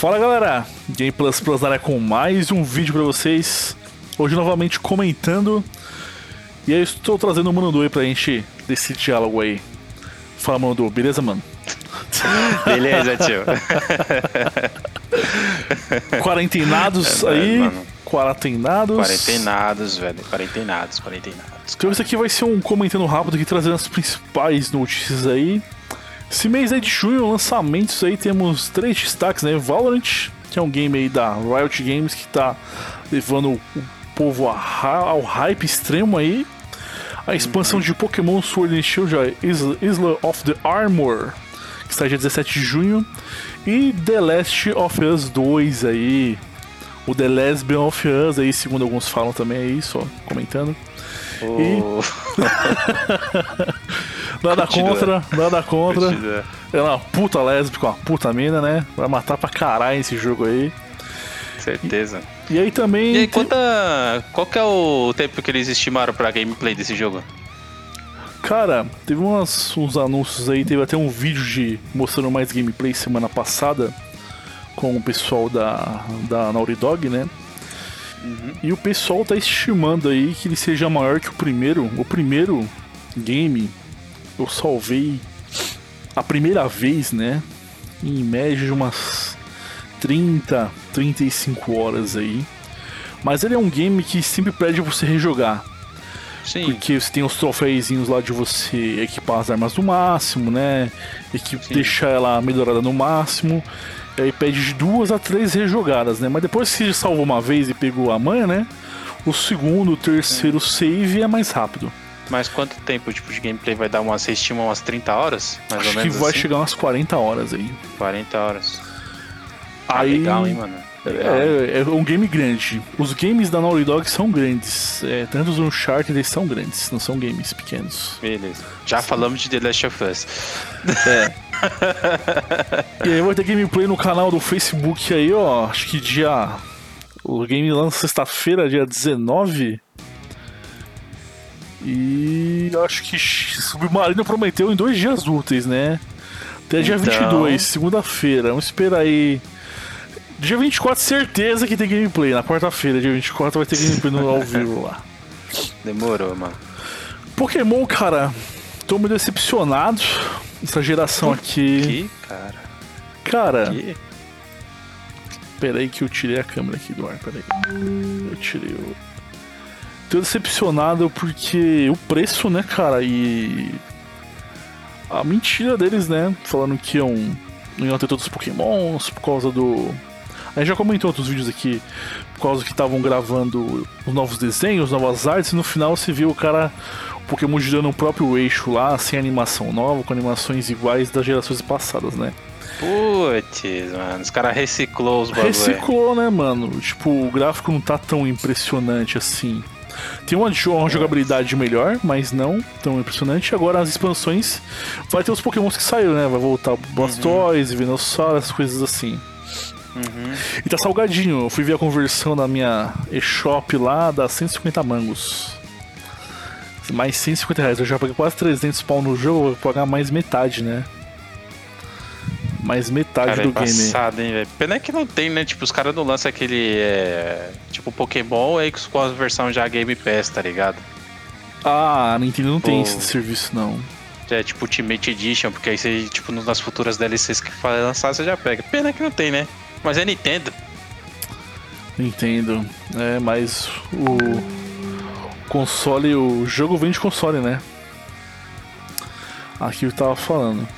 Fala galera, Game Plus Plus área com mais um vídeo pra vocês. Hoje novamente comentando. E aí estou trazendo o Mano aí pra gente desse diálogo aí. Fala Mano beleza mano? Beleza, tio. Quarentenados É, aí. mano. Quarentenados. Quarentenados, velho. Quarentenados, quarentenados. Então isso aqui vai ser um comentando rápido aqui, trazendo as principais notícias aí. Esse mês aí de junho, lançamentos aí, temos três destaques, né? Valorant, que é um game aí da Riot Games que tá levando o povo ao hype extremo aí. A expansão de Pokémon Sword and Shield, a Isla, Isla of the Armor, que está dia 17 de junho. E The Last of Us 2 aí. O The Lesbian of Us aí, segundo alguns falam também aí, só comentando. O... Nada contra, nada contra. Ela é uma puta lésbica, uma puta mina, né? Vai matar pra caralho esse jogo aí. Certeza. E aí também. E aí, tem- conta. Qual que é o tempo que eles estimaram pra gameplay desse jogo? Cara, teve umas, uns anúncios aí, teve até um vídeo de mostrando mais gameplay semana passada com o pessoal da, da Naughty Dog, né? E o pessoal tá estimando aí que ele seja maior que o primeiro. O primeiro game eu salvei a primeira vez, né? Em média de umas 30, 35 horas aí. Mas ele é um game que sempre pede você rejogar. Sim. Porque você tem os troféuzinhos lá de você equipar as armas no máximo, né? Sim. deixar ela melhorada no máximo. E aí pede de duas a três rejogadas, né? Mas depois que você salvou uma vez e pegou a manha, né? O segundo, o terceiro save é mais rápido. Mas quanto tempo tipo, de gameplay vai dar? Umas, você estima umas 30 horas? Mais Acho ou que menos vai assim? chegar umas 40 horas aí. 40 horas. Ah, Aí- legal, hein, mano? Legal. É, é um game grande. Os games da Naughty Dog são grandes. É, tanto os Uncharted eles são grandes, não são games pequenos. Beleza. Já falamos de The Last of Us. E aí vai ter gameplay no canal do Facebook aí, ó. Acho que dia. O game lança sexta-feira, dia 19. E acho que Submarino prometeu em dois dias úteis, né? Até dia Então- 22, segunda-feira. Vamos esperar aí. Dia 24, certeza que tem gameplay. Na quarta-feira, dia 24, vai ter gameplay no ao vivo lá. Demorou, mano. Pokémon, cara, tô meio decepcionado. Essa geração aqui. Que, cara? Cara. Que? Peraí que eu tirei a câmera aqui do ar, peraí. Eu tirei o. Tô decepcionado porque o preço, né, cara, e. A mentira deles, né? Falando que iam, iam ter todos os pokémons por causa do. A gente já comentou em outros vídeos aqui, por causa que estavam gravando os novos desenhos, novas artes, e no final você viu o cara, o Pokémon girando o próprio eixo lá, sem animação nova, com animações iguais das gerações passadas, né? Putz, mano. Os caras reciclou os bagulho. Reciclou, né, mano? Tipo, o gráfico não tá tão impressionante assim. Tem uma, uma jogabilidade melhor, mas não tão impressionante. Agora as expansões vai ter os pokémons que saíram, né? Vai voltar Blastoise, Venusaur, essas coisas assim. Uhum. E tá salgadinho. Eu fui ver a conversão da minha eShop lá, dá 150 mangos. Mais 150 reais. Eu já paguei quase 300 pau no jogo, vou pagar mais metade, né? Mais metade Cara, é do game. passado, hein, velho. Pena que não tem, né? Tipo, os caras não lançam aquele. É... Tipo, Pokémon aí com a versão já Game Pass, tá ligado? Ah, a Nintendo não tem esse serviço, não. É tipo Ultimate Edition, porque aí você, tipo, nas futuras DLCs que vai lançar, você já pega. Pena que não tem, né? Mas é Nintendo. Nintendo. É, mas o console, o jogo vem de console, né? Aqui eu tava falando.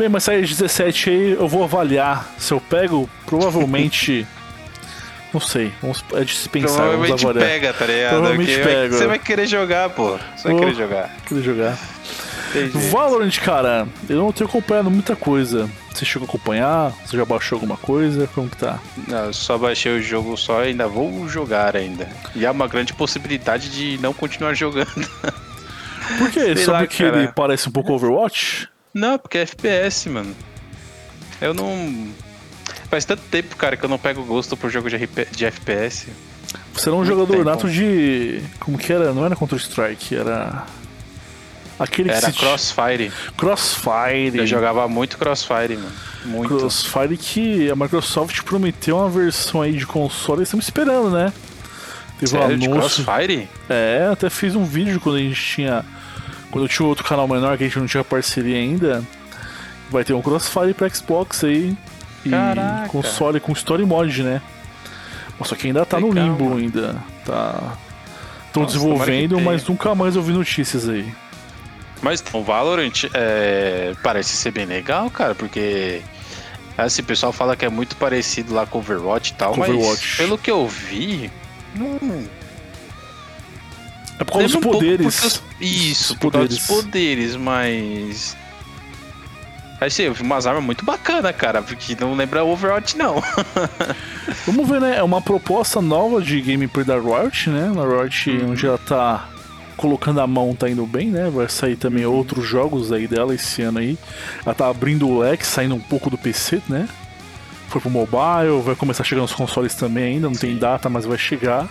Bem, mas sai 17 aí, eu vou avaliar. Se eu pego, provavelmente. não sei, vamos, é de se pensar, Provavelmente avaliar. pega, tá ligado? Provavelmente vai- pega. Você vai querer jogar, pô. Você vai querer jogar. Queria jogar. Jeito. Valorant, cara, eu não tenho acompanhado muita coisa. Você chegou a acompanhar? Você já baixou alguma coisa? Como que tá? Não, eu só baixei o jogo só e ainda vou jogar ainda. E há uma grande possibilidade de não continuar jogando. Por quê? Sei Só lá, porque cara. ele parece um pouco Overwatch? Não, porque é FPS, mano. Eu não. Faz tanto tempo, cara, que eu não pego gosto por jogo de, RP de FPS. Você era um Muito jogador tempo. nato de. Como que era? Não era Counter-Strike, era. Aquele que Era se- Crossfire. Crossfire. Eu jogava muito Crossfire, mano. Muito. Crossfire que a Microsoft prometeu uma versão aí de console, estamos esperando, né? Teve um Sério, de anúncio. Crossfire? É, até fiz um vídeo quando a gente tinha. Quando eu tinha outro canal menor que a gente não tinha parceria ainda. Vai ter um Crossfire pra Xbox aí. E Caraca. console com Story Mode, né? Só que ainda tá no Legal, limbo mano. ainda. Tá. Estão desenvolvendo, mas nunca mais ouvi notícias aí. Mas o Valorant é, parece ser bem legal, cara, porque assim, o pessoal fala que é muito parecido lá com Overwatch e tal, Com mas Overwatch. pelo que eu vi, não É por causa dos lembra um poderes. porque os- Isso, por causa dos poderes. poderes, mas Assim, eu vi umas armas muito bacanas, cara, porque não lembra Overwatch, não. Vamos ver, né? É uma proposta nova de gameplay da Riot, né? A Riot, Uhum. onde ela tá colocando a mão, tá indo bem, né? Vai sair também Uhum. outros jogos aí dela esse ano aí. Ela tá abrindo o leque, saindo um pouco do PC, né? Foi pro mobile, vai começar a chegar nos consoles também ainda, não tem Sim. data, mas vai chegar.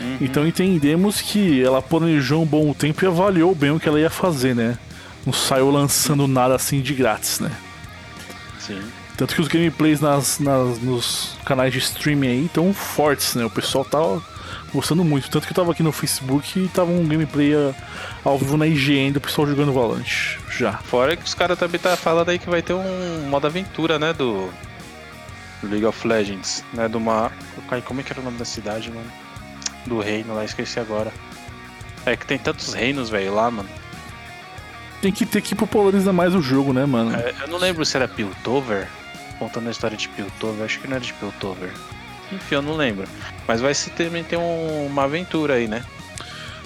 Uhum. Então entendemos que ela planejou um bom tempo e avaliou bem o que ela ia fazer, né? Não saiu lançando nada assim de grátis, né? Sim. Tanto que os gameplays nas, nas- nos canais de streaming aí estão fortes, né? O pessoal tá gostando muito. Tanto que eu tava aqui no Facebook e tava um gameplay ah, ao vivo na IGN do pessoal jogando Valorant. Já. Fora que os caras também tá falando aí que vai ter um modo aventura, né, do League of Legends, né, de uma... Como é que era o nome da cidade, mano? Do reino lá, esqueci agora. É que tem tantos reinos, velho, lá, mano. Tem que ter que popularizar mais o jogo, né, mano? É, eu não lembro se era Piltover, contando a história de Piltover, acho que não era de Piltover. Enfim, eu não lembro. Mas vai se também ter um- uma aventura aí, né?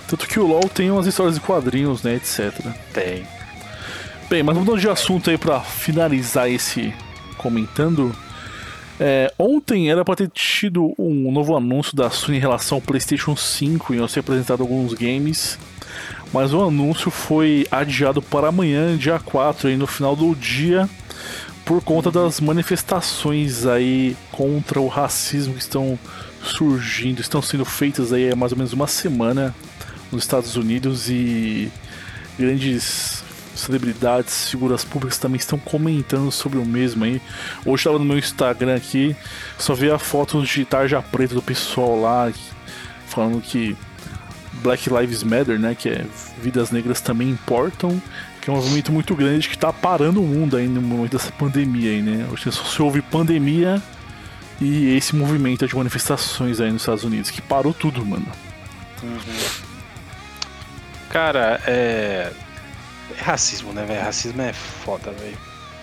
Tanto que o LoL tem umas histórias de quadrinhos, né, etc. Tem. Bem, mas mudando de assunto aí pra finalizar esse comentando. É, ontem era pra ter tido um novo anúncio da Sony em relação ao PlayStation 5 e eu ser apresentado alguns games, mas o anúncio foi adiado para amanhã, dia 4, aí no final do dia, por conta das manifestações aí contra o racismo que estão surgindo, estão sendo feitas aí há mais ou menos uma semana nos Estados Unidos e grandes celebridades, figuras públicas também estão comentando sobre o mesmo aí. Hoje estava no meu Instagram aqui, só vi a foto de tarja preta do pessoal lá falando que Black Lives Matter, né, que é vidas negras também importam, que é um movimento muito grande que está parando o mundo aí no momento dessa pandemia aí, né? Hoje só se ouve pandemia e esse movimento de manifestações aí nos Estados Unidos que parou tudo, mano. Cara, é. É racismo, né, velho? Racismo é foda, velho.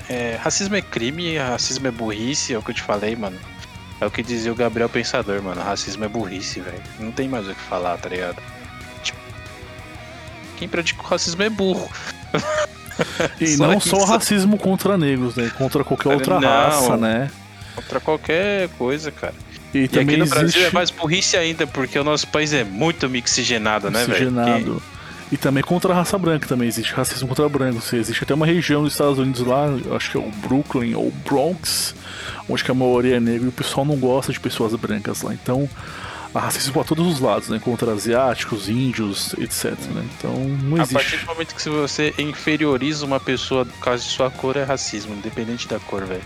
É, racismo é crime, racismo é burrice, é o que eu te falei, mano. É o que dizia o Gabriel Pensador, mano. Racismo é burrice, velho. Não tem mais o que falar, tá ligado? Tipo, quem pratica o racismo é burro. E Só não só racismo contra negros, né? Contra qualquer outra não. raça, né? Contra qualquer coisa, cara. E, E aqui também no existe Brasil é mais burrice ainda, porque o nosso país é muito mixigenado, né, velho? oxigenado. E também contra a raça branca também existe racismo contra brancos. Existe até uma região dos Estados Unidos lá, acho que é o Brooklyn ou Bronx, onde que a maioria é negra e o pessoal não gosta de pessoas brancas lá. Então, há racismo para todos os lados, né? Contra asiáticos, índios, etc. Né? Então, não A partir existe. do momento que você inferioriza uma pessoa por causa de sua cor, é racismo, independente da cor, velho.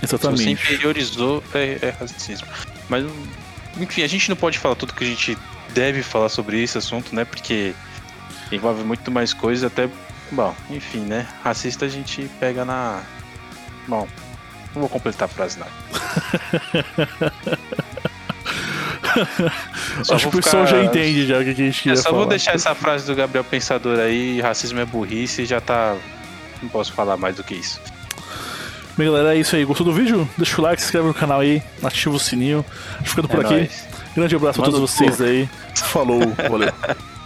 Se você Exatamente. inferiorizou, é, é racismo. Mas, enfim, a gente não pode falar tudo que a gente deve falar sobre esse assunto, né? Porque envolve muito mais coisas, até. Bom, enfim, né? Racista a gente pega na. Bom, não vou completar a frase, não. Só Acho que o pessoal ficar- já entende já o que a gente É, queria só falar. vou deixar essa frase do Gabriel Pensador aí, racismo é burrice, e já tá. Não posso falar mais do que isso. Bem, galera, é isso aí. Gostou do vídeo? Deixa o like, se inscreve no canal aí, ativa o sininho. Ficando por É aqui. nóis. Grande abraço a Manda todos o vocês aí. Falou, valeu.